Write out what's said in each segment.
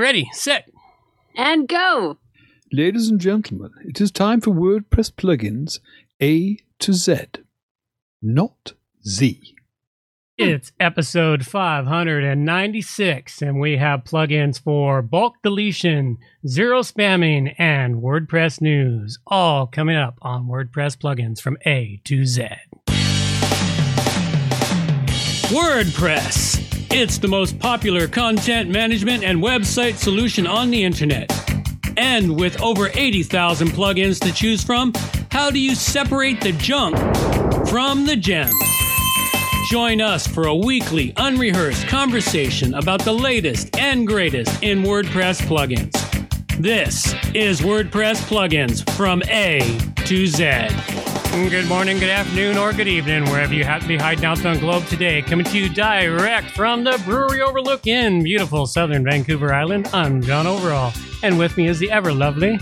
Ready, set. And go! Ladies and gentlemen, it is time for WordPress plugins A to Z, not Z. It's episode 596, and we have plugins for bulk deletion, zero spamming, and WordPress news, all coming up on WordPress plugins from A to Z. WordPress. It's the most popular content management and website solution on the internet. And with over 80,000 plugins to choose from, how do you separate the junk from the gems? Join us for a weekly, unrehearsed conversation about the latest and greatest in WordPress plugins. This is WordPress plugins from A to Z. Good morning, good afternoon, or good evening, wherever you happen to be hiding out on globe today. Coming to you direct from the Brewery Overlook in beautiful southern Vancouver Island. I'm John Overall, and with me is the ever lovely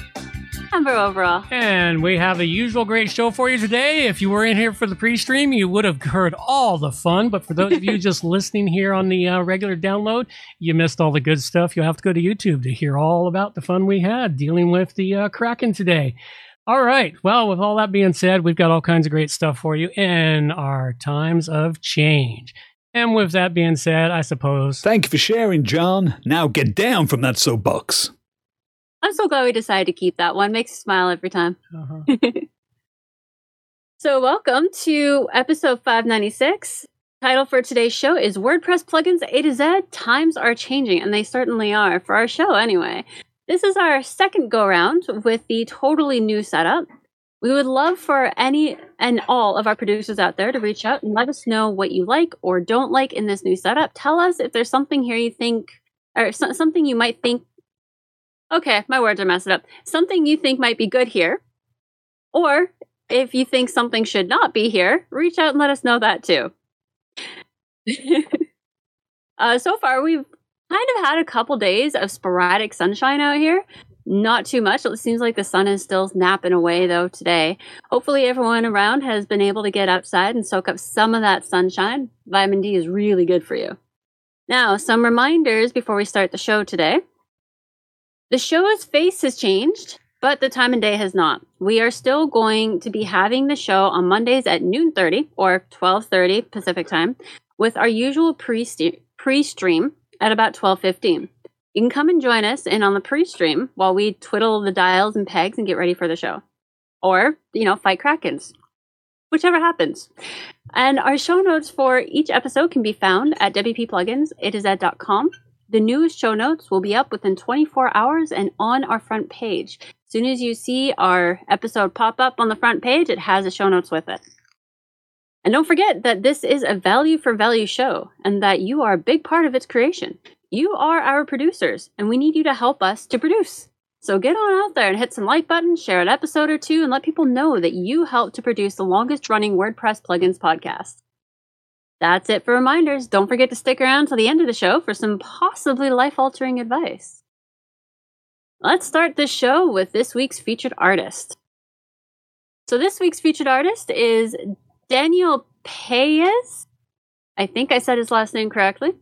Amber Overall. and we have a usual great show for you today. If you were in here for the pre-stream, you would have heard all the fun. But for those of you just listening here on the uh, regular download, you missed all the good stuff. You'll have to go to YouTube to hear all about the fun we had dealing with the uh, Kraken today. All right. Well, with all that being said, we've got all kinds of great stuff for you in our times of change. And with that being said, I suppose Thank you for sharing, John. Now get down from that soapbox. I'm so glad we decided to keep that one. Makes you smile every time. uh-huh. So, welcome to episode 596. Title for today's show is WordPress plugins A to Z. Times are changing, and they certainly are for our show anyway. This is our second go round with the totally new setup. We would love for any and all of our producers out there to reach out and let us know what you like or don't like in this new setup. Tell us if there's something here you think, or so- something you might think. Okay, my words are messed up. Something you think might be good here, or if you think something should not be here, reach out and let us know that too. uh, so far, we've kind of had a couple days of sporadic sunshine out here. Not too much. It seems like the sun is still napping away though today. Hopefully, everyone around has been able to get outside and soak up some of that sunshine. Vitamin D is really good for you. Now, some reminders before we start the show today. The show's face has changed but the time and day has not. We are still going to be having the show on Mondays at noon 30 or 12:30 Pacific time with our usual pre pre-stream at about 12:15. You can come and join us in on the pre-stream while we twiddle the dials and pegs and get ready for the show. Or, you know, fight krakens. Whichever happens. And our show notes for each episode can be found at wpplugins.com. The newest show notes will be up within 24 hours and on our front page. As soon as you see our episode pop up on the front page, it has the show notes with it. And don't forget that this is a value for value show and that you are a big part of its creation. You are our producers, and we need you to help us to produce. So get on out there and hit some like buttons, share an episode or two, and let people know that you helped to produce the longest running WordPress plugins podcast. That's it for reminders. Don't forget to stick around till the end of the show for some possibly life altering advice. Let's start this show with this week's featured artist. So, this week's featured artist is Daniel Payez. I think I said his last name correctly.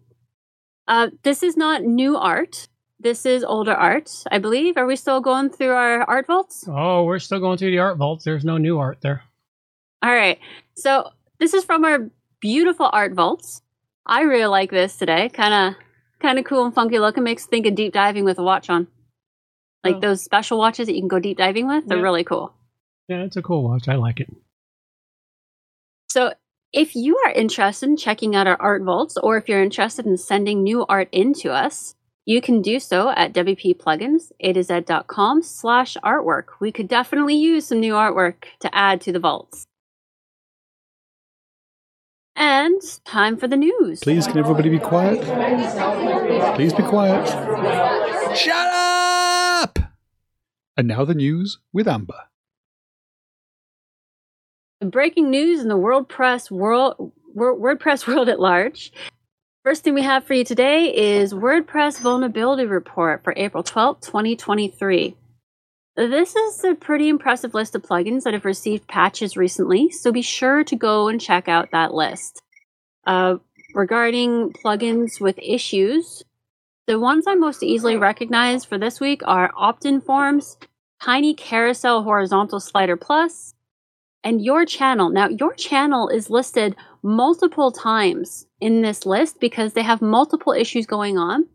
Uh, this is not new art. This is older art, I believe. Are we still going through our art vaults? Oh, we're still going through the art vaults. There's no new art there. All right. So, this is from our beautiful art vaults. I really like this today. Kind of kind of cool and funky looking. Makes think of deep diving with a watch on. Like Oh. those special watches that you can go deep diving with. They're Yeah. really cool. Yeah, it's a cool watch. I like it. So, if you are interested in checking out our art vaults, or if you're interested in sending new art into us, you can do so at wpplugins.com slash artwork. We could definitely use some new artwork to add to the vaults. And time for the news. Please, can everybody be quiet? Please be quiet. Shut up! And now the news with Amber. Breaking news in the WordPress world, WordPress world at large. First thing we have for you today is WordPress vulnerability report for April twelfth, 2023. This is a pretty impressive list of plugins that have received patches recently, so be sure to go and check out that list. Uh, regarding plugins with issues, The ones I most easily recognize for this week are opt-in forms, tiny carousel horizontal slider plus, and your channel. Now, your channel is listed multiple times in this list because they have multiple issues going on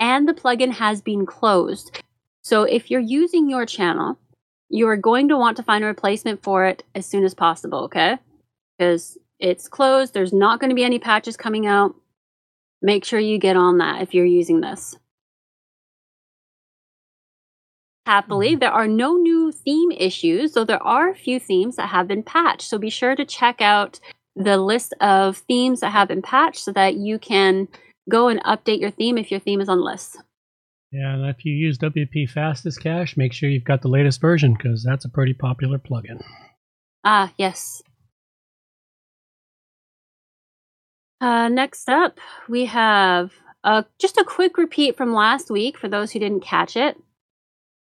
and the plugin has been closed. So if you're using your channel, you are going to want to find a replacement for it as soon as possible, okay? Because it's closed, there's not going to be any patches coming out. Make sure you get on that if you're using this. Happily, there are no new theme issues, though there are a few themes that have been patched. So be sure to check out the list of themes that have been patched so that you can go and update your theme if your theme is on list. Yeah, and if you use WP Fastest Cache, make sure you've got the latest version because that's a pretty popular plugin. Ah, yes. Uh, next up, we have uh, just a quick repeat from last week for those who didn't catch it.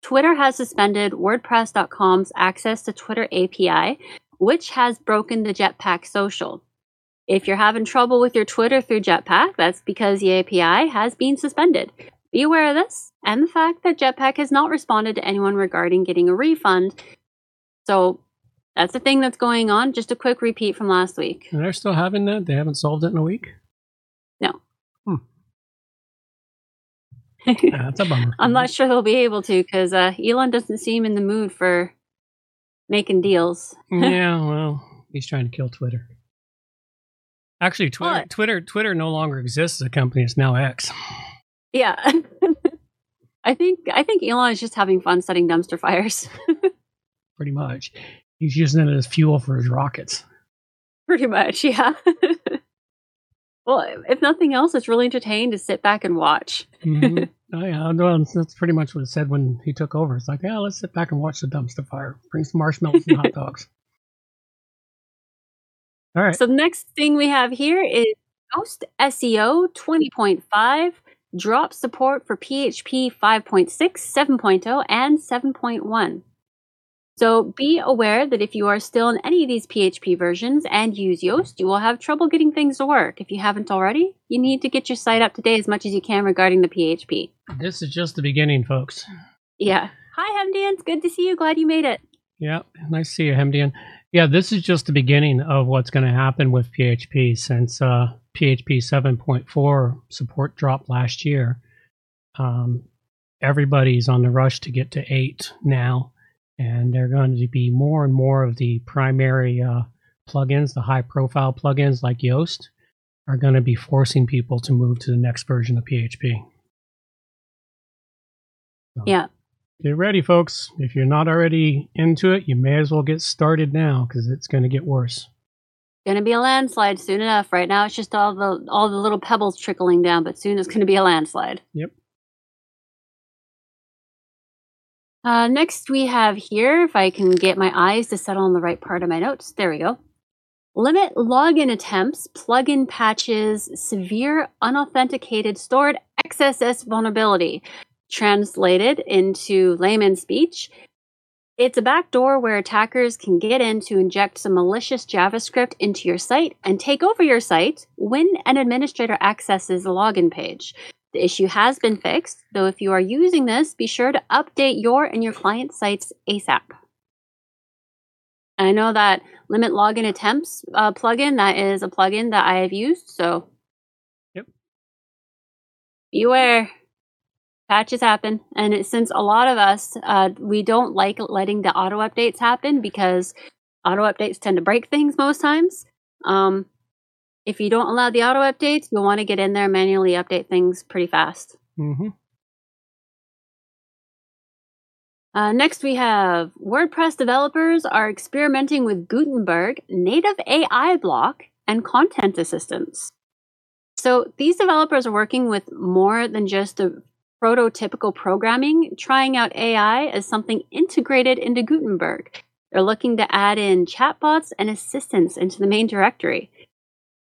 Twitter has suspended WordPress.com's access to Twitter API, which has broken the Jetpack social. If you're having trouble with your Twitter through Jetpack, that's because the API has been suspended. Be aware of this and the fact that Jetpack has not responded to anyone regarding getting a refund. So that's the thing that's going on. Just a quick repeat from last week. And they're still having that? They haven't solved it in a week? No. Hmm. yeah, that's a bummer. I'm not sure he'll be able to because uh, Elon doesn't seem in the mood for making deals. yeah, well, he's trying to kill Twitter. Actually, Twitter, what? Twitter, Twitter no longer exists as a company. It's now X. Yeah, I think I think Elon is just having fun setting dumpster fires. Pretty much, he's using it as fuel for his rockets. Pretty much, yeah. Well, if nothing else, it's really entertaining to sit back and watch. mm-hmm. Oh yeah, well, that's pretty much what it said when he took over. It's like, yeah, let's sit back and watch the dumpster fire. Bring some marshmallows and hot dogs. All right. So the next thing we have here is Yoast SEO 20.5 drop support for PHP 5.6, 7.0, and 7.1. So be aware that if you are still in any of these PHP versions and use Yoast, you will have trouble getting things to work. If you haven't already, you need to get your site up to date as much as you can regarding the PHP. This is just the beginning, folks. Yeah. Hi, Hemdian. It's good to see you. Glad you made it. Yeah, nice to see you, Hemdian. Yeah, this is just the beginning of what's going to happen with PHP since uh, PHP 7.4 support dropped last year. Um, everybody's on the rush to get to 8 now and they're going to be more and more of the primary uh, plugins, the high profile plugins like Yoast, are going to be forcing people to move to the next version of PHP. So, yeah. Get ready, folks. If you're not already into it, you may as well get started now because it's going to get worse. Going to be a landslide soon enough. Right now, it's just all the all the little pebbles trickling down, but soon it's going to be a landslide. Yep. Uh, next, we have here, if I can get my eyes to settle on the right part of my notes. There we go. Limit login attempts, plugin patches, severe unauthenticated stored XSS vulnerability. Translated into layman speech, it's a backdoor where attackers can get in to inject some malicious JavaScript into your site and take over your site when an administrator accesses the login page. The issue has been fixed, though if you are using this, be sure to update your and your client sites ASAP. I know that limit login attempts uh, plugin, that is a plugin that I have used, so yep. beware. Patches happen, and it, since a lot of us, uh, we don't like letting the auto updates happen because auto updates tend to break things most times. Um, if you don't allow the auto updates, you'll want to get in there and manually update things pretty fast. Mm-hmm. Uh, next, we have WordPress developers are experimenting with Gutenberg, native AI block, and content assistance. So these developers are working with more than just a prototypical programming, trying out AI as something integrated into Gutenberg. They're looking to add in chatbots and assistants into the main directory.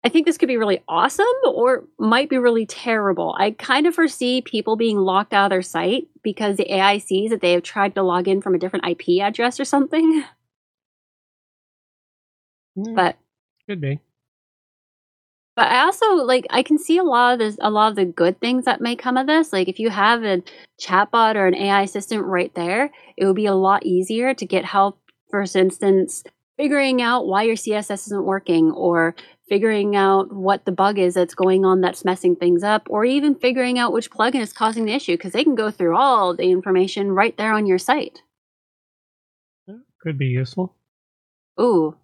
I think this could be really awesome or might be really terrible. I kind of foresee people being locked out of their site because the AI sees that they have tried to log in from a different IP address or something. Mm, but could be. But I also like I can see a lot of this, a lot of the good things that may come of this. Like if you have a chatbot or an AI assistant right there, it would be a lot easier to get help. For instance, figuring out why your CSS isn't working, or figuring out what the bug is that's going on that's messing things up, or even figuring out which plugin is causing the issue because they can go through all the information right there on your site. Could be useful. Ooh,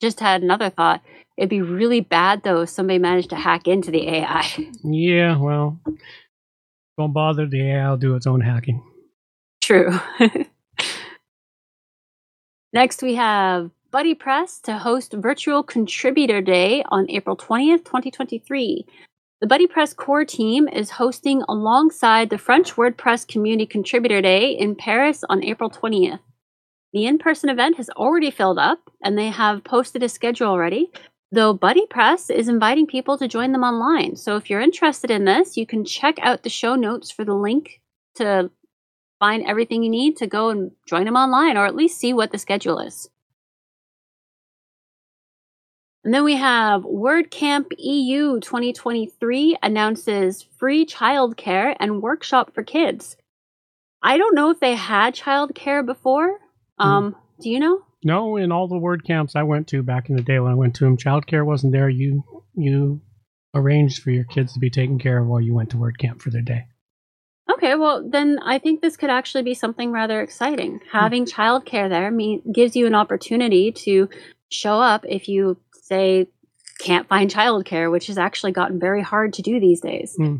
just had another thought. It'd be really bad though if somebody managed to hack into the AI. Yeah, well, don't bother. The AI will do its own hacking. True. Next, we have Buddy Press to host Virtual Contributor Day on April 20th, 2023. The Buddy Press core team is hosting alongside the French WordPress Community Contributor Day in Paris on April 20th. The in person event has already filled up, and they have posted a schedule already, though Buddy Press is inviting people to join them online. So if you're interested in this, you can check out the show notes for the link to find everything you need to go and join them online, or at least see what the schedule is. And then we have WordCamp EU 2023 announces free childcare and workshop for kids. I don't know if they had childcare before, um, do you know? No, in all the WordCamps I went to back in the day when I went to them, childcare wasn't there. You you arranged for your kids to be taken care of while you went to WordCamp for their day. Okay, well then I think this could actually be something rather exciting. Having childcare there mean, gives you an opportunity to show up if you say can't find childcare, which has actually gotten very hard to do these days. Hmm.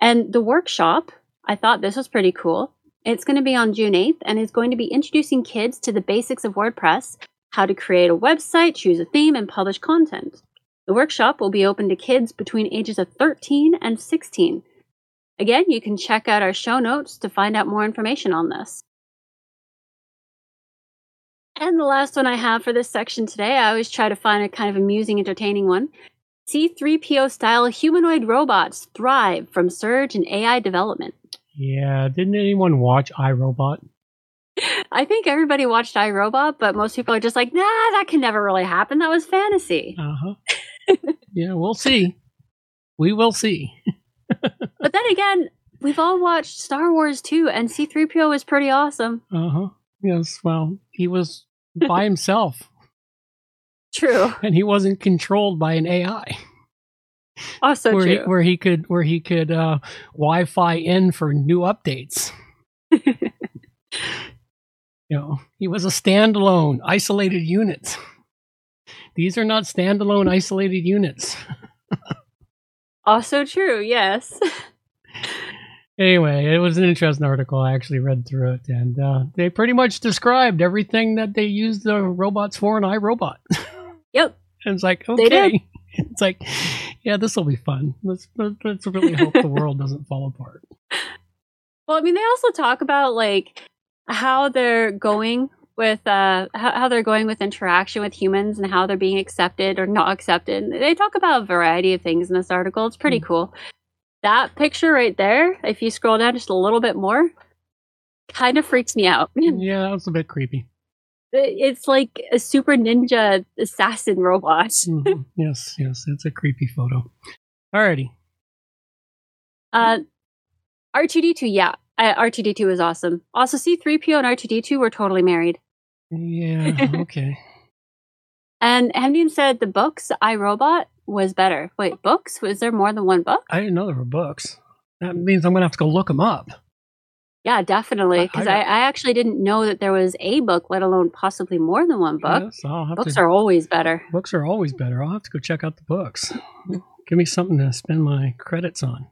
And the workshop, I thought this was pretty cool. It's going to be on June 8th and is going to be introducing kids to the basics of WordPress, how to create a website, choose a theme, and publish content. The workshop will be open to kids between ages of 13 and 16. Again, you can check out our show notes to find out more information on this. And the last one I have for this section today, I always try to find a kind of amusing, entertaining one. C3PO style humanoid robots thrive from surge in AI development. Yeah, didn't anyone watch iRobot? I think everybody watched iRobot, but most people are just like, nah, that can never really happen. That was fantasy. Uh huh. yeah, we'll see. We will see. but then again, we've all watched Star Wars too, and C3PO was pretty awesome. Uh huh. Yes, well, he was by himself. True. And he wasn't controlled by an AI. Also where true. He, where he could where he could uh, Wi-Fi in for new updates. you know, he was a standalone, isolated unit. These are not standalone, isolated units. also true. Yes. Anyway, it was an interesting article. I actually read through it, and uh, they pretty much described everything that they used the robots for in iRobot. Yep. and it's like, okay. It's like, yeah, this will be fun. Let's, let's really hope the world doesn't fall apart. Well, I mean, they also talk about like how they're going with uh how, how they're going with interaction with humans and how they're being accepted or not accepted. They talk about a variety of things in this article. It's pretty mm. cool. That picture right there, if you scroll down just a little bit more, kind of freaks me out. yeah, that was a bit creepy. It's like a super ninja assassin robot. mm-hmm. Yes, yes, it's a creepy photo. Alrighty. Uh, R2D2, yeah, uh, R2D2 is awesome. Also, C3PO and R2D2 were totally married. Yeah, okay. and Hemdian said the books iRobot was better. Wait, books? Was there more than one book? I didn't know there were books. That means I'm gonna have to go look them up. Yeah, definitely. Because I, I, actually didn't know that there was a book, let alone possibly more than one book. Yes, books to, are always better. Books are always better. I'll have to go check out the books. Give me something to spend my credits on.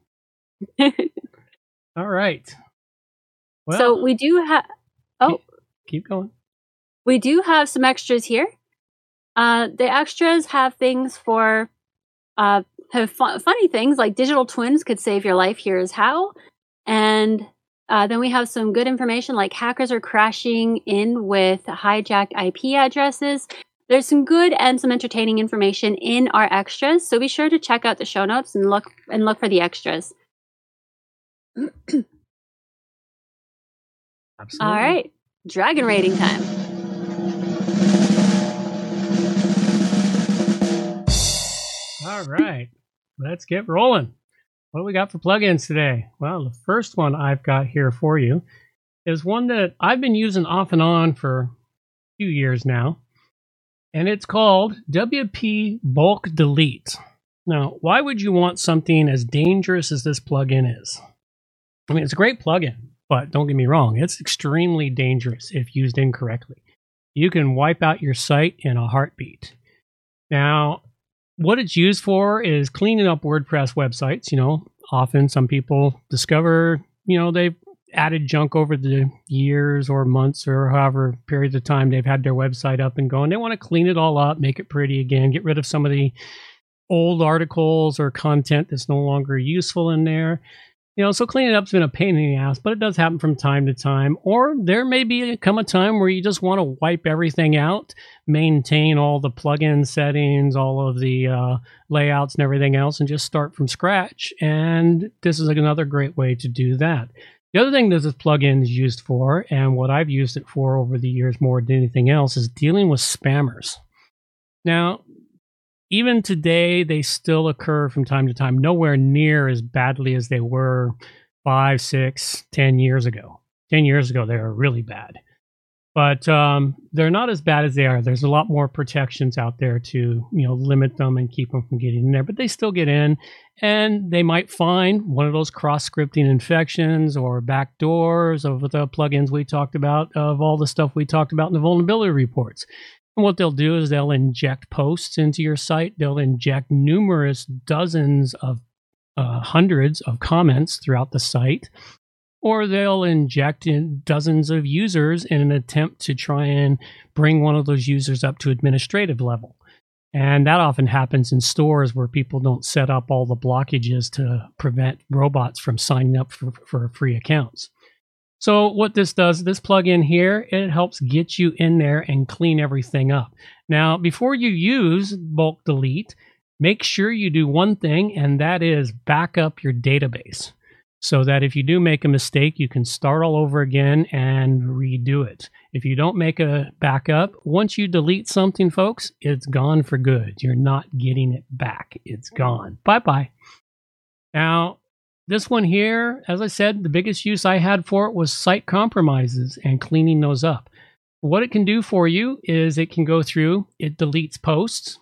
All right. Well, so we do have. Oh, keep, keep, going. We do have some extras here. Uh, the extras have things for uh, have fu- funny things like digital twins could save your life. Here's how, and uh, then we have some good information like hackers are crashing in with hijacked IP addresses. There's some good and some entertaining information in our extras, so be sure to check out the show notes and look and look for the extras. Absolutely. All right, dragon rating time. All right, let's get rolling. What do we got for plugins today? Well, the first one I've got here for you is one that I've been using off and on for a few years now, and it's called WP Bulk Delete. Now, why would you want something as dangerous as this plugin is? I mean, it's a great plugin, but don't get me wrong, it's extremely dangerous if used incorrectly. You can wipe out your site in a heartbeat. Now, what it's used for is cleaning up WordPress websites. You know, often some people discover, you know, they've added junk over the years or months or however periods of time they've had their website up and going. They want to clean it all up, make it pretty again, get rid of some of the old articles or content that's no longer useful in there. You know, so cleaning up's been a pain in the ass, but it does happen from time to time. Or there may be come a time where you just want to wipe everything out, maintain all the plugin settings, all of the uh, layouts and everything else, and just start from scratch. And this is another great way to do that. The other thing that this plugin is used for, and what I've used it for over the years more than anything else, is dealing with spammers. Now, even today, they still occur from time to time, nowhere near as badly as they were five, six, ten years ago. Ten years ago, they were really bad. But um, they're not as bad as they are. There's a lot more protections out there to you know limit them and keep them from getting in there. But they still get in, and they might find one of those cross scripting infections or backdoors of the plugins we talked about, of all the stuff we talked about in the vulnerability reports. And what they'll do is they'll inject posts into your site. They'll inject numerous dozens of uh, hundreds of comments throughout the site, or they'll inject in dozens of users in an attempt to try and bring one of those users up to administrative level. And that often happens in stores where people don't set up all the blockages to prevent robots from signing up for, for free accounts. So what this does, this plugin here, it helps get you in there and clean everything up. Now, before you use bulk delete, make sure you do one thing, and that is back up your database so that if you do make a mistake, you can start all over again and redo it. If you don't make a backup, once you delete something, folks, it's gone for good. You're not getting it back. It's gone. Bye bye. Now, this one here, as I said, the biggest use I had for it was site compromises and cleaning those up. What it can do for you is it can go through, it deletes posts.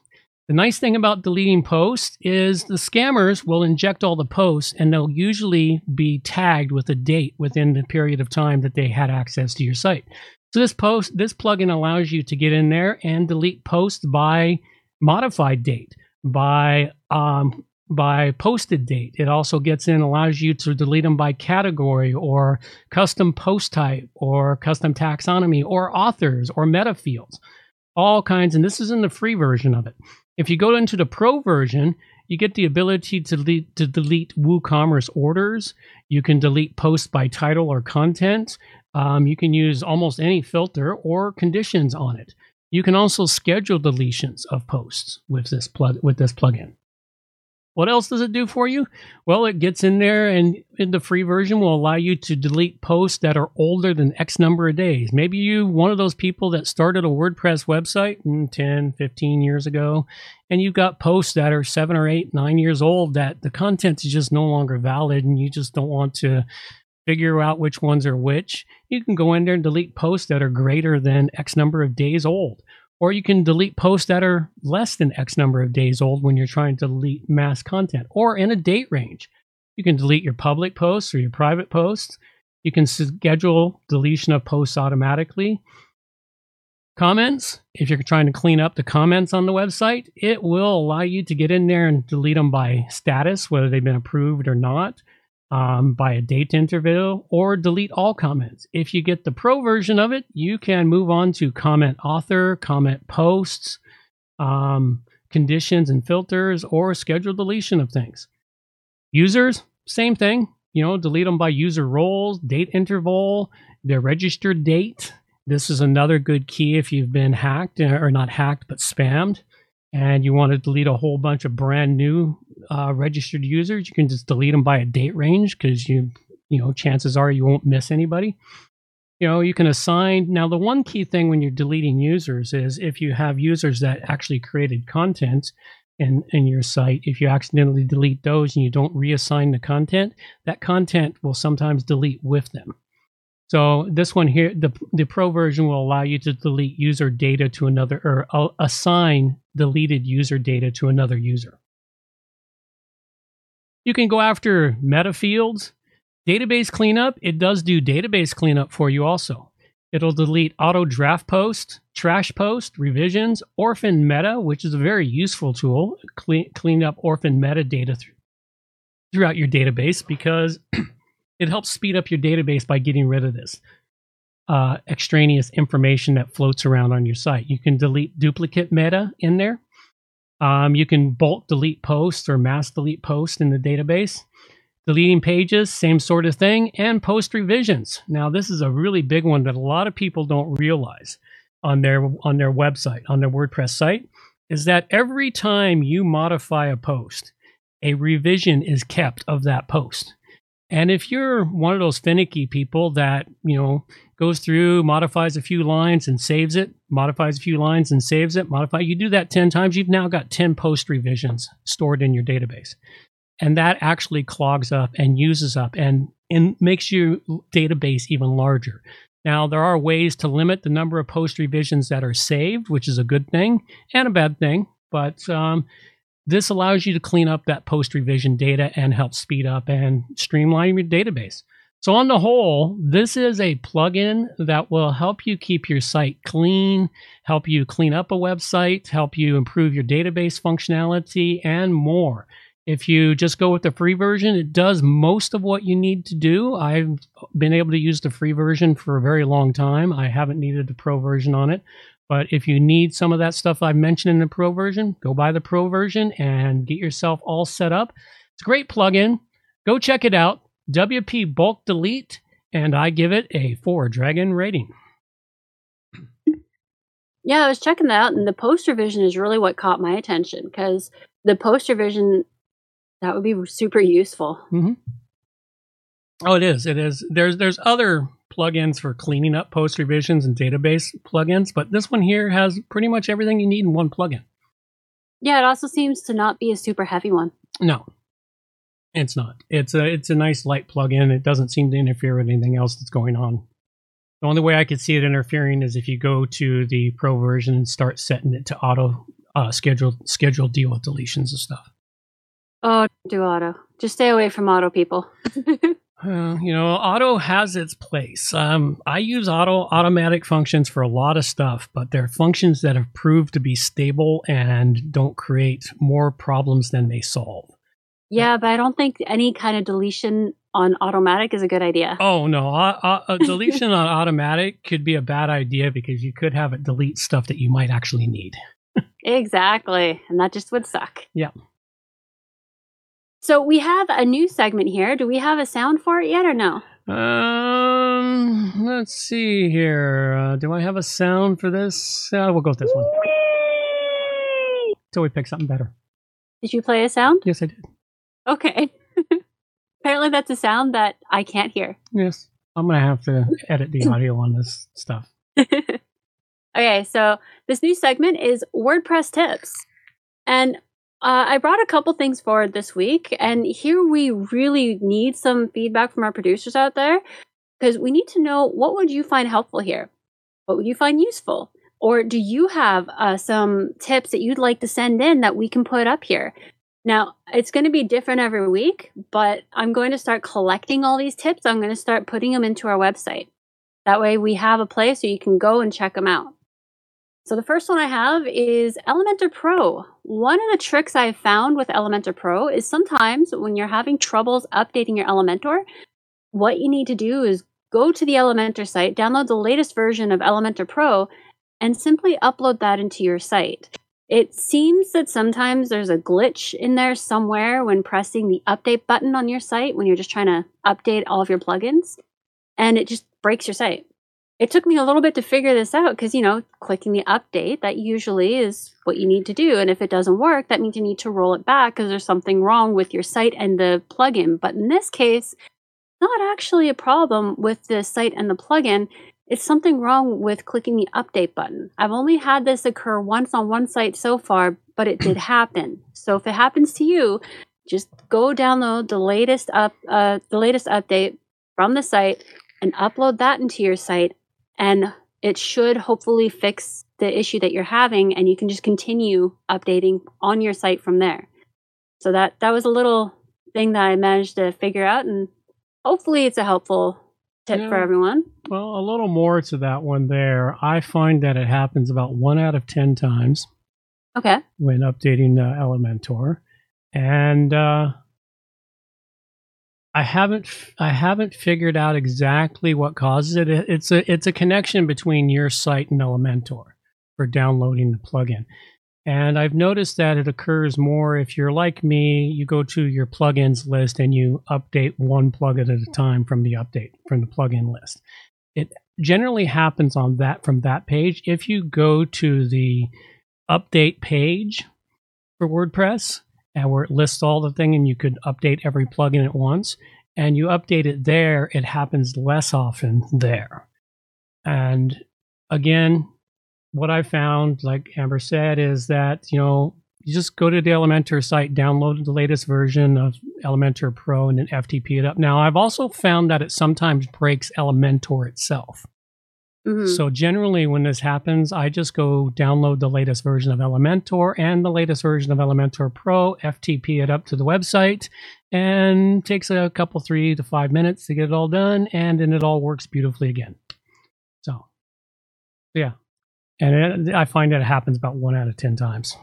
The nice thing about deleting posts is the scammers will inject all the posts and they'll usually be tagged with a date within the period of time that they had access to your site. So this post, this plugin allows you to get in there and delete posts by modified date, by um, by posted date. It also gets in, allows you to delete them by category or custom post type or custom taxonomy or authors or meta fields, all kinds. And this is in the free version of it. If you go into the pro version, you get the ability to delete, to delete WooCommerce orders. You can delete posts by title or content. Um, you can use almost any filter or conditions on it. You can also schedule deletions of posts with this plug with this plugin. What else does it do for you? Well, it gets in there and in the free version will allow you to delete posts that are older than X number of days. Maybe you one of those people that started a WordPress website mm, 10, 15 years ago, and you've got posts that are seven or eight, nine years old that the content is just no longer valid and you just don't want to figure out which ones are which. You can go in there and delete posts that are greater than X number of days old or you can delete posts that are less than X number of days old when you're trying to delete mass content or in a date range. You can delete your public posts or your private posts. You can schedule deletion of posts automatically. Comments, if you're trying to clean up the comments on the website, it will allow you to get in there and delete them by status, whether they've been approved or not um, by a date interval or delete all comments. If you get the pro version of it, you can move on to comment author, comment posts, um, conditions and filters, or schedule deletion of things. Users, same thing. You know, delete them by user roles, date interval, their registered date. This is another good key if you've been hacked or not hacked, but spammed and you want to delete a whole bunch of brand new uh, registered users, you can just delete them by a date range because you you know chances are you won't miss anybody. You know you can assign now the one key thing when you're deleting users is if you have users that actually created content, in, in your site. If you accidentally delete those and you don't reassign the content, that content will sometimes delete with them. So this one here, the the pro version will allow you to delete user data to another or uh, assign deleted user data to another user. You can go after meta fields, database cleanup. It does do database cleanup for you also. It'll delete auto draft post, trash post, revisions, orphan meta, which is a very useful tool. Clean, clean up orphan metadata th- throughout your database because it helps speed up your database by getting rid of this uh, extraneous information that floats around on your site. You can delete duplicate meta in there. Um, you can bulk delete posts or mass delete posts in the database. Deleting pages, same sort of thing, and post revisions. Now, this is a really big one that a lot of people don't realize on their on their website, on their WordPress site, is that every time you modify a post, a revision is kept of that post. And if you're one of those finicky people that, you know, goes through, modifies a few lines and saves it, modifies a few lines and saves it, modify, you do that 10 times, you've now got 10 post revisions stored in your database. And that actually clogs up and uses up and, and makes your database even larger. Now, there are ways to limit the number of post revisions that are saved, which is a good thing and a bad thing. But um, this allows you to clean up that post revision data and help speed up and streamline your database. So, on the whole, this is a plugin that will help you keep your site clean, help you clean up a website, help you improve your database functionality, and more. If you just go with the free version, it does most of what you need to do. I've been able to use the free version for a very long time. I haven't needed the pro version on it. But if you need some of that stuff I've mentioned in the Pro version, go buy the Pro version and get yourself all set up. It's a great plugin. Go check it out. WP Bulk Delete, and I give it a four dragon rating. Yeah, I was checking that out, and the post revision is really what caught my attention because the post revision that would be super useful. Mm-hmm. Oh, it is. It is. There's there's other plugins for cleaning up post revisions and database plugins, but this one here has pretty much everything you need in one plugin. Yeah, it also seems to not be a super heavy one. No, it's not. It's a it's a nice light plugin. It doesn't seem to interfere with anything else that's going on. The only way I could see it interfering is if you go to the pro version and start setting it to auto uh, schedule schedule deal with deletions and stuff. Oh, do auto. Just stay away from auto people. Uh, you know, auto has its place. Um, I use auto automatic functions for a lot of stuff, but they're functions that have proved to be stable and don't create more problems than they solve. Yeah, but I don't think any kind of deletion on automatic is a good idea. Oh no, a, a deletion on automatic could be a bad idea because you could have it delete stuff that you might actually need. exactly, and that just would suck. Yeah. So we have a new segment here. Do we have a sound for it yet or no? Um, let's see here. Uh, do I have a sound for this? Uh, we'll go with this one. Till we pick something better. Did you play a sound? Yes, I did. Okay. Apparently, that's a sound that I can't hear. Yes, I'm gonna have to edit the audio on this stuff. okay, so this new segment is WordPress tips. And uh, I brought a couple things forward this week, and here we really need some feedback from our producers out there because we need to know what would you find helpful here? What would you find useful? Or do you have uh, some tips that you'd like to send in that we can put up here? Now, it's going to be different every week, but I'm going to start collecting all these tips. I'm going to start putting them into our website. That way, we have a place so you can go and check them out. So the first one I have is Elementor Pro. One of the tricks I've found with Elementor Pro is sometimes when you're having troubles updating your Elementor, what you need to do is go to the Elementor site, download the latest version of Elementor Pro, and simply upload that into your site. It seems that sometimes there's a glitch in there somewhere when pressing the update button on your site when you're just trying to update all of your plugins, and it just breaks your site it took me a little bit to figure this out because, you know, clicking the update, that usually is what you need to do. And if it doesn't work, that means you need to roll it back because there's something wrong with your site and the plugin. But in this case, not actually a problem with the site and the plugin. it's something wrong with clicking the update button. I've only had this occur once on one site so far, but it did happen. So if it happens to you, just go download the latest up uh, the latest update from the site and upload that into your site and it should hopefully fix the issue that you're having and you can just continue updating on your site from there. So that that was a little thing that I managed to figure out and hopefully it's a helpful tip Yeah. for everyone. Well, a little more to that one there. I find that it happens about one out of 10 times Okay. when updating uh, Elementor. And uh, I haven't I haven't figured out exactly what causes it. It- It's a it's a connection between your site and Elementor for downloading the plugin. And I've noticed that it occurs more if you're like me, you go to your plugins list and you update one plugin at a time from the update from the plugin list. It generally happens on that from that page. If you go to the update page for WordPress and where it lists all the thing and you could update every plugin at once and you update it there, it happens less often there. And again, what I found, like Amber said, is that, you know, you just go to the Elementor site, download the latest version of Elementor Pro, and then FTP it up. Now, I've also found that it sometimes breaks Elementor itself. Mhm. So generally, when this happens, I just go download the latest version of Elementor and the latest version of Elementor Pro, FTP it up to the website, and takes a couple three to five minutes to get it all done, and then it all works beautifully again. So, yeah, and it, I find that it happens about one out of ten times.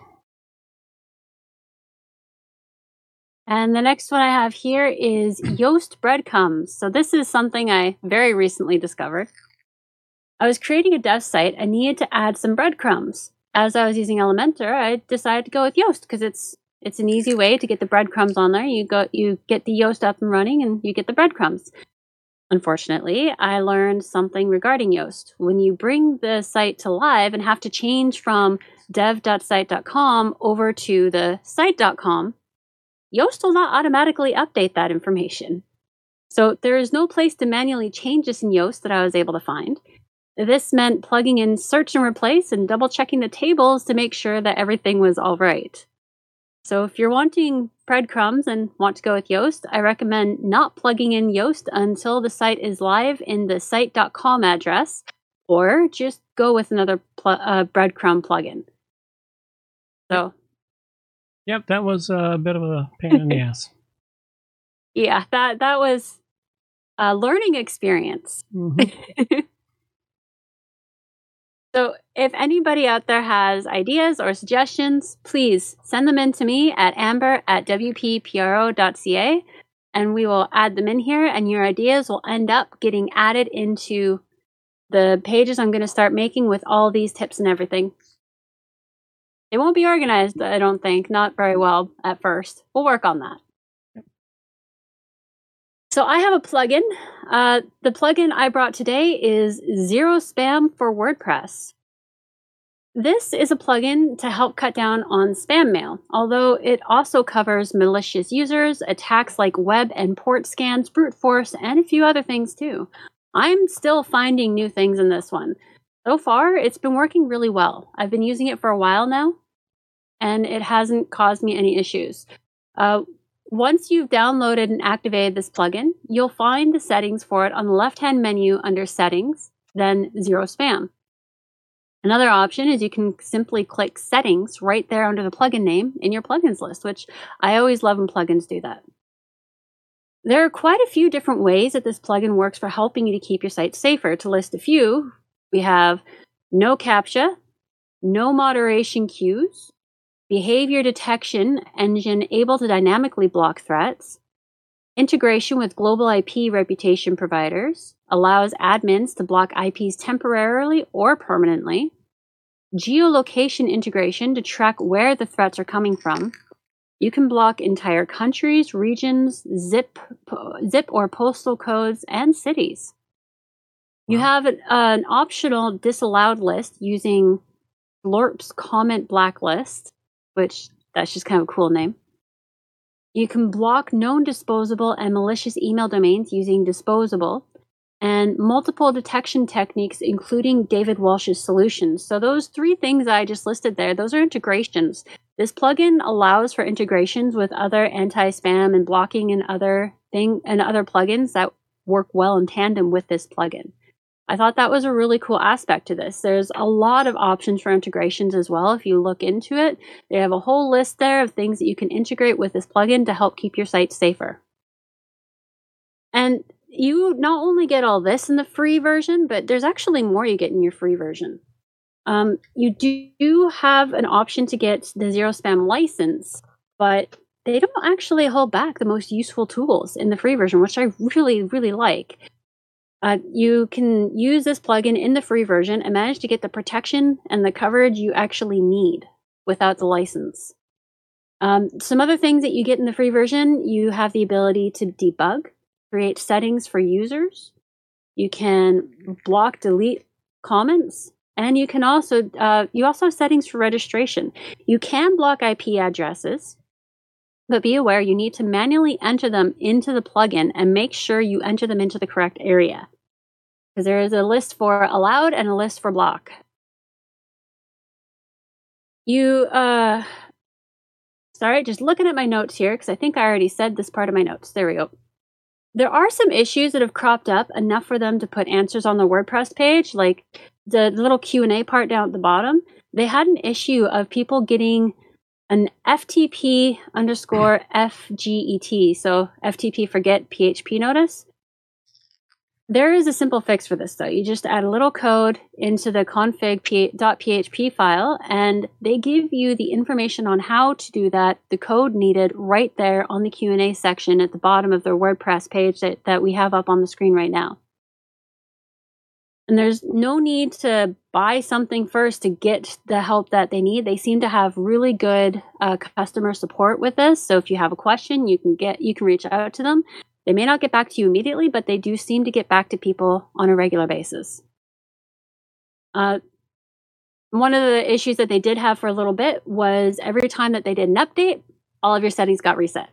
And the next one I have here is Yoast breadcrumbs. So this is something I very recently discovered. I was creating a dev site and needed to add some breadcrumbs. As I was using Elementor, I decided to go with Yoast because it's it's an easy way to get the breadcrumbs on there. You go you get the Yoast up and running and you get the breadcrumbs. Unfortunately, I learned something regarding Yoast. When you bring the site to live and have to change from dev.site.com over to the site.com, Yoast will not automatically update that information. So there is no place to manually change this in Yoast that I was able to find. This meant plugging in search and replace and double checking the tables to make sure that everything was all right. So if you're wanting breadcrumbs and want to go with Yoast, I recommend not plugging in Yoast until the site is live in the site.com address, or just go with another pl- uh, breadcrumb plugin. So Yep, that was a bit of a pain in the ass. yeah, that that was a learning experience. Mhm. So, if anybody out there has ideas or suggestions, please send them in to me at amber at wppro.ca and we will add them in here. And your ideas will end up getting added into the pages I'm going to start making with all these tips and everything. They won't be organized, I don't think, not very well at first. We'll work on that. So I have a plugin. Uh, the plugin I brought today is Zero Spam for WordPress. This is a plugin to help cut down on spam mail, although it also covers malicious users, attacks like web and port scans, brute force, and a few other things too. I'm still finding new things in this one. So far, it's been working really well. I've been using it for a while now, and it hasn't caused me any issues. Uh, once you've downloaded and activated this plugin, you'll find the settings for it on the left hand menu under Settings, then Zero Spam. Another option is you can simply click Settings right there under the plugin name in your plugins list, which I always love when plugins do that. There are quite a few different ways that this plugin works for helping you to keep your site safer. To list a few, we have no CAPTCHA, no moderation queues, behavior detection engine able to dynamically block threats, integration with global IP reputation providers, allows admins to block IPs temporarily or permanently, geolocation integration to track where the threats are coming from. You can block entire countries, regions, zip, po- zip or postal codes, and cities. You have an, an optional disallowed list using Splorp's comment blacklist which that's just kind of a cool name. You can block known disposable and malicious email domains using disposable. and multiple detection techniques, including David Walsh's solutions. So, those three things I just listed there, those are integrations. This plugin allows for integrations with other anti spam and blocking and other thing and other plugins that work well in tandem with this plugin. I thought that was a really cool aspect to this. There's a lot of options for integrations as well. If you look into it, they have a whole list there of things that you can integrate with this plugin to help keep your site safer. And you not only get all this in the free version, but there's actually more you get in your free version. Um, you do have an option to get the zero spam license, but they don't actually hold back the most useful tools in the free version, which I really, really like. Uh, you can use this plugin in the free version and manage to get the protection and the coverage you actually need without the license. Um, some other things that you get in the free version you have the ability to debug create settings for users. You can block, delete comments, and you can also uh, you also have settings for registration. You can block IP addresses, but be aware you need to manually enter them into the plugin and make sure you enter them into the correct area because there is a list for allowed and a list for block. You uh sorry, just looking at my notes here because I think I already said this part of my notes. There we go there are some issues that have cropped up enough for them to put answers on the WordPress page, like the little Q&A part down at the bottom. They had an issue of people getting an FTP underscore FGET, so FTP forget PHP notice. There is a simple fix for this though. You just add a little code into the config.php file and they give you the information on how to do that, the code needed right there on the Q&A section at the bottom of their WordPress page that, that we have up on the screen right now. And there's no need to buy something first to get the help that they need. They seem to have really good uh, customer support with this. So if you have a question, you can get you can reach out to them. They may not get back to you immediately, but they do seem to get back to people on a regular basis. Uh, one of the issues that they did have for a little bit was every time that they did an update, all of your settings got reset.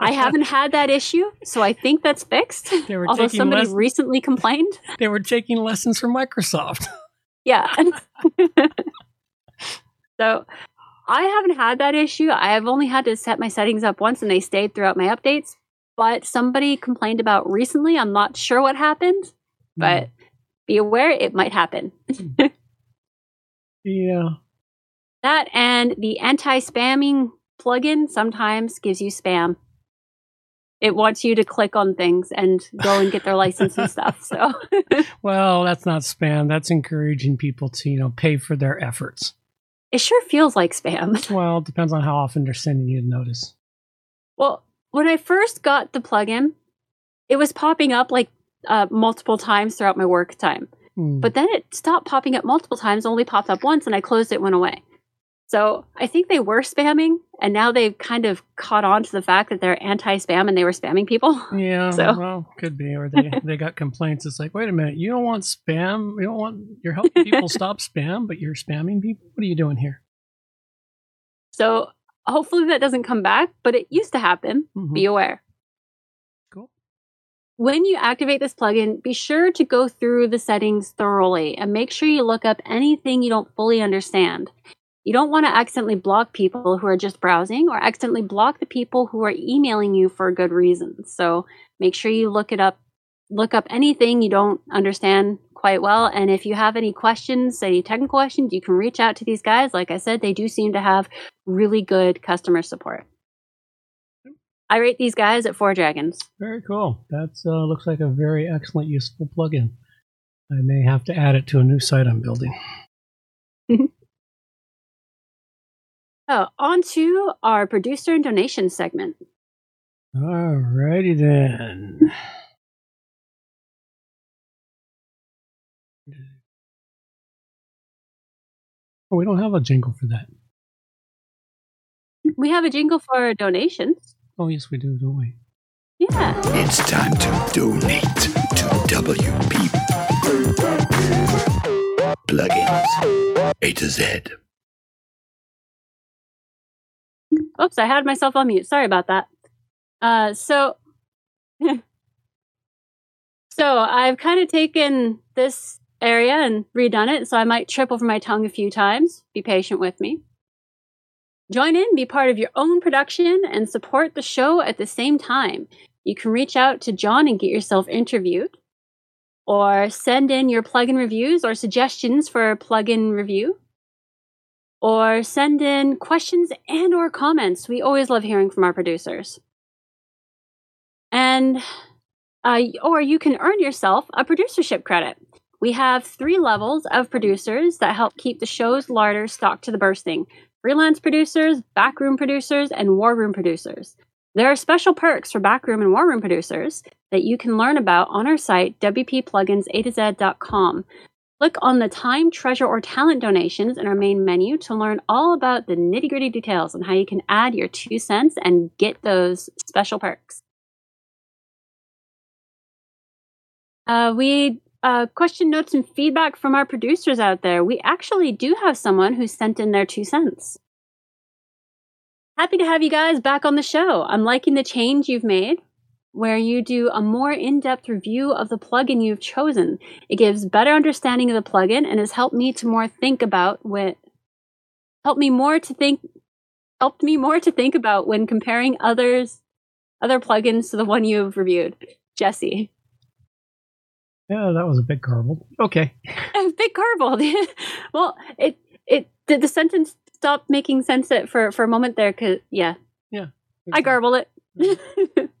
I haven't had that issue, so I think that's fixed. Although somebody les- recently complained. They were taking lessons from Microsoft. yeah. so I haven't had that issue. I have only had to set my settings up once and they stayed throughout my updates. But somebody complained about recently. I'm not sure what happened, but mm. be aware it might happen. yeah. That and the anti spamming plugin sometimes gives you spam. It wants you to click on things and go and get their license and stuff. So, well, that's not spam. That's encouraging people to, you know, pay for their efforts. It sure feels like spam. Well, it depends on how often they're sending you a notice. Well, when I first got the plugin, it was popping up like uh, multiple times throughout my work time. Mm. But then it stopped popping up multiple times, only popped up once, and I closed it, went away. So I think they were spamming, and now they've kind of caught on to the fact that they're anti-spam and they were spamming people. Yeah, so. well, could be, or they they got complaints. It's like, wait a minute, you don't want spam. You don't want you're helping people stop spam, but you're spamming people. What are you doing here? So hopefully that doesn't come back, but it used to happen. Mm-hmm. Be aware. Cool. When you activate this plugin, be sure to go through the settings thoroughly and make sure you look up anything you don't fully understand. You don't want to accidentally block people who are just browsing or accidentally block the people who are emailing you for good reasons. So make sure you look it up, look up anything you don't understand quite well. And if you have any questions, any technical questions, you can reach out to these guys. Like I said, they do seem to have really good customer support. I rate these guys at four dragons. Very cool. That uh, looks like a very excellent, useful plugin. I may have to add it to a new site I'm building. Oh, on to our producer and donation segment. All righty then. Oh, we don't have a jingle for that. We have a jingle for donations. Oh, yes, we do, don't we? Yeah. It's time to donate to WP Plugins A to Z. Oops, I had myself on mute. Sorry about that. Uh, so So I've kind of taken this area and redone it, so I might trip over my tongue a few times. Be patient with me. Join in, be part of your own production, and support the show at the same time. You can reach out to John and get yourself interviewed, or send in your plugin reviews or suggestions for a plugin review, or send in questions and or comments. We always love hearing from our producers. And uh, or you can earn yourself a producership credit. We have three levels of producers that help keep the show's larder stocked to the bursting freelance producers, backroom producers, and war room producers. There are special perks for backroom and war room producers that you can learn about on our site, wppluginsa2z.com. Click on the time, treasure, or talent donations in our main menu to learn all about the nitty gritty details on how you can add your two cents and get those special perks. Uh, we uh, question notes and feedback from our producers out there. We actually do have someone who sent in their two cents. Happy to have you guys back on the show. I'm liking the change you've made where you do a more in-depth review of the plugin you've chosen. It gives better understanding of the plugin and has helped me to more think about what helped me more to think helped me more to think about when comparing others other plugins to the one you've reviewed. Jesse. Yeah, that was a bit garbled. Okay. a bit garbled. well, it it did the sentence stop making sense for for a moment there cuz yeah. Yeah. I garbled it.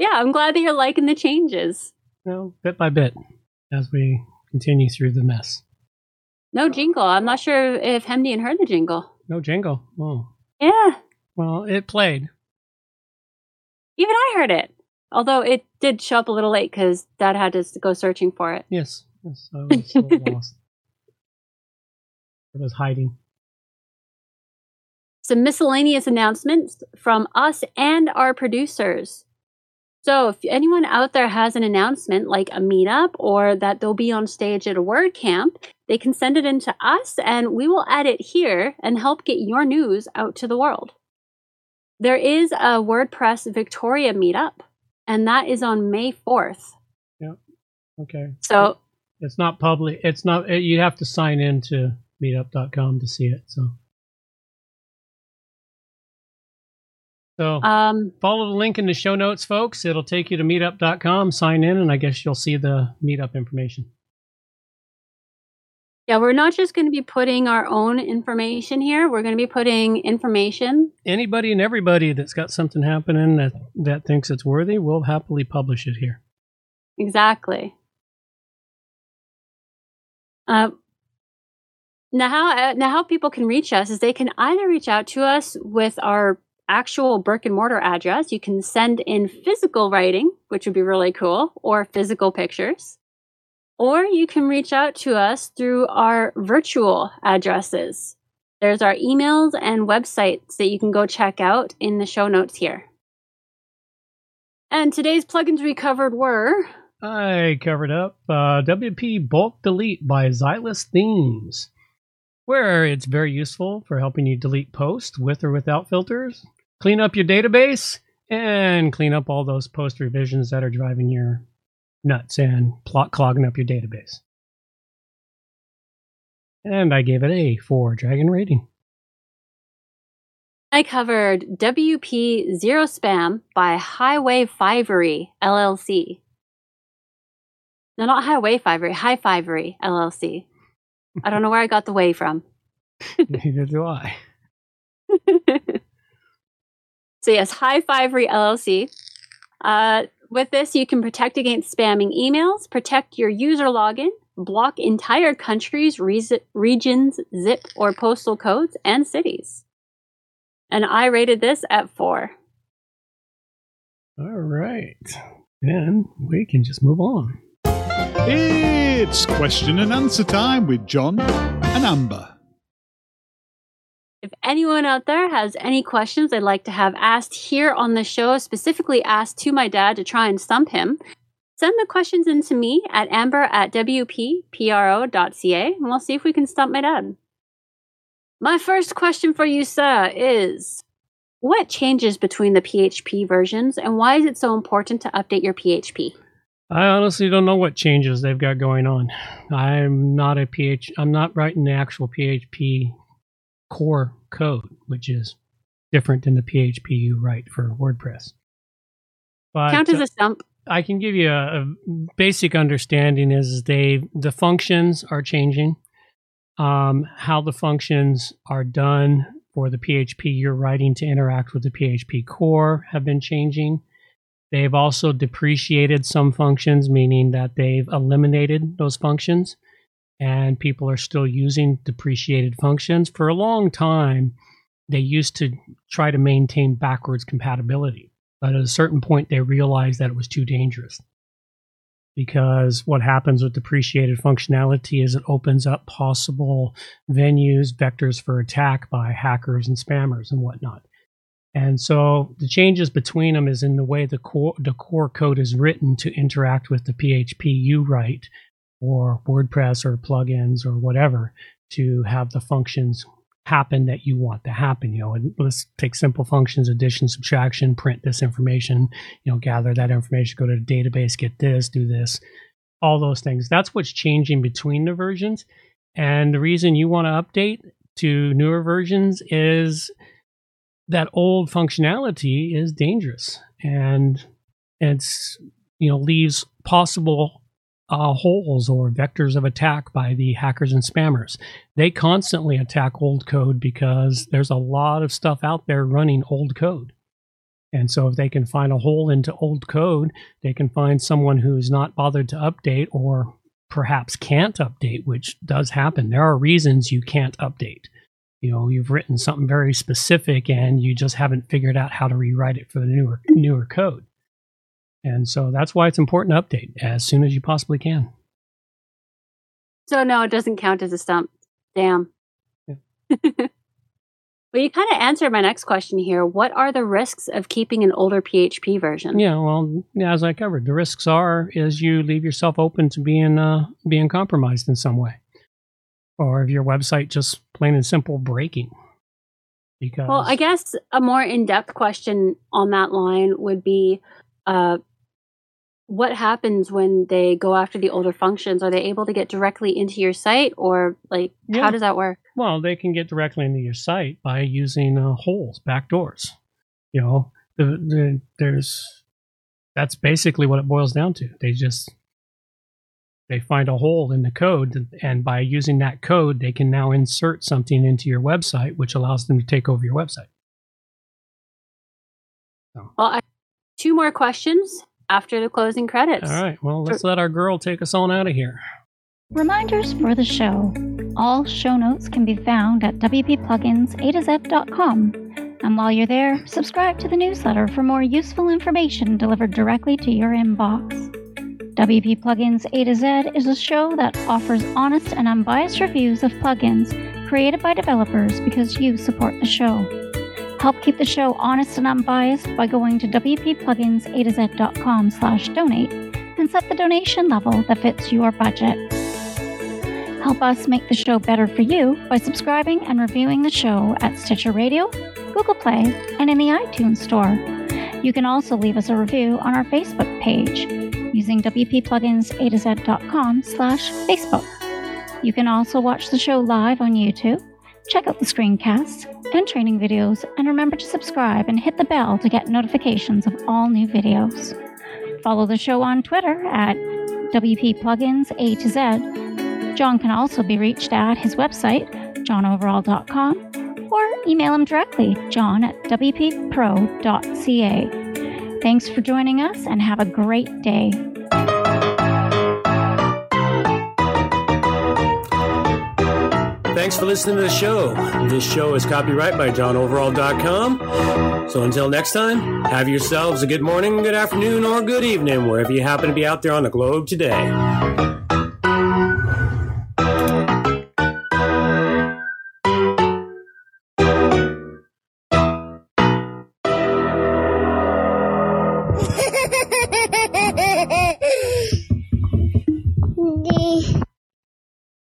yeah, I'm glad that you're liking the changes. Well, bit by bit as we continue through the mess. No jingle. I'm not sure if Hemdian heard the jingle. No jingle. Oh. Yeah. Well, it played. Even I heard it. Although it did show up a little late because Dad had to go searching for it. Yes. Yes. I was so lost. It was hiding. Some miscellaneous announcements from us and our producers. So, if anyone out there has an announcement like a meetup or that they'll be on stage at a WordCamp, they can send it in to us and we will add it here and help get your news out to the world. There is a WordPress Victoria meetup, and that is on May 4th. Yeah. Okay. So, it's not public. It's not, you have to sign in to meetup.com to see it. So, so um, follow the link in the show notes, folks. It'll take you to meetup.com, sign in, and I guess you'll see the meetup information. Yeah, we're not just going to be putting our own information here. We're going to be putting information. Anybody and everybody that's got something happening that, that thinks it's worthy, we'll happily publish it here. Exactly. Uh, now, how uh, now how people can reach us is they can either reach out to us with our actual brick and mortar address. You can send in physical writing, which would be really cool, or physical pictures. Or you can reach out to us through our virtual addresses. There's our emails and websites that you can go check out in the show notes here. And today's plugins we covered were I covered up uh, WP Bulk Delete by Xylus Themes, where it's very useful for helping you delete posts with or without filters, clean up your database, and clean up all those post revisions that are driving your nuts and plot clogging up your database. And I gave it a 4 dragon rating. I covered WP Zero Spam by Highway Fivery LLC. No, not Highway Fivery, Highfivery LLC. I don't know where I got the way from. Neither do I. so, yes, Highfivery LLC. Uh, with this, you can protect against spamming emails, protect your user login, block entire countries, re- regions, zip or postal codes, and cities. And I rated this at four. All right. Then we can just move on. It's question and answer time with John and Amber. If anyone out there has any questions they'd like to have asked here on the show, specifically asked to my dad to try and stump him, send the questions in to me at amber at wppro.ca and we'll see if we can stump my dad. My first question for you, sir, is what changes between the PHP versions and why is it so important to update your PHP? I honestly don't know what changes they've got going on. I'm not a PH. I'm not writing the actual PHP core code, which is different than the PHP you write for WordPress. But, Count as a stump. I can give you a, a basic understanding. Is they the functions are changing. Um, how the functions are done for the PHP you're writing to interact with the PHP core have been changing. They've also depreciated some functions, meaning that they've eliminated those functions, and people are still using depreciated functions. For a long time, they used to try to maintain backwards compatibility, but at a certain point, they realized that it was too dangerous. Because what happens with depreciated functionality is it opens up possible venues, vectors for attack by hackers and spammers and whatnot. And so the changes between them is in the way the core the core code is written to interact with the PHP you write or WordPress or plugins or whatever to have the functions happen that you want to happen. You know, and let's take simple functions, addition, subtraction, print this information, you know, gather that information, go to the database, get this, do this, all those things. That's what's changing between the versions. And the reason you want to update to newer versions is that old functionality is dangerous and it's you know leaves possible uh, holes or vectors of attack by the hackers and spammers. They constantly attack old code because there's a lot of stuff out there running old code. And so, if they can find a hole into old code, they can find someone who's not bothered to update or perhaps can't update, which does happen. There are reasons you can't update you know you've written something very specific and you just haven't figured out how to rewrite it for the newer newer code and so that's why it's important to update as soon as you possibly can. So no it doesn't count as a stump. Damn. Yeah. well you kind of answered my next question here. What are the risks of keeping an older php version? Yeah well as i covered the risks are is you leave yourself open to being uh, being compromised in some way. Or if your website just plain and simple breaking. Because well i guess a more in-depth question on that line would be uh, what happens when they go after the older functions? Are they able to get directly into your site or like yeah. how does that work? Well they can get directly into your site by using uh, holes backdoors you know the, the, there's that's basically what it boils down to. They just they find a hole in the code and by using that code they can now insert something into your website which allows them to take over your website. So. well I, two more questions after the closing credits. All right well let's let our girl take us on out of here. Reminders for the show. All show notes can be found at wpplugins to z.com and while you're there subscribe to the newsletter for more useful information delivered directly to your inbox. WP Plugins A to Z is a show that offers honest and unbiased reviews of plugins created by developers because you support the show. Help keep the show honest and unbiased by going to wppluginsa slash donate and set the donation level that fits your budget. Help us make the show better for you by subscribing and reviewing the show at Stitcher Radio, Google Play, and in the iTunes Store. You can also leave us a review on our Facebook page using wppluginsa slash Facebook. You can also watch the show live on YouTube, check out the screencasts and training videos, and remember to subscribe and hit the bell to get notifications of all new videos. Follow the show on Twitter at WPPluginsA to Z. John can also be reached at his website, johnoverall.com, or email him directly, john at wppro.ca. Thanks for joining us and have a great day. Thanks for listening to the show. This show is copyright by johnoverall.com. So until next time, have yourselves a good morning, good afternoon, or good evening, wherever you happen to be out there on the globe today.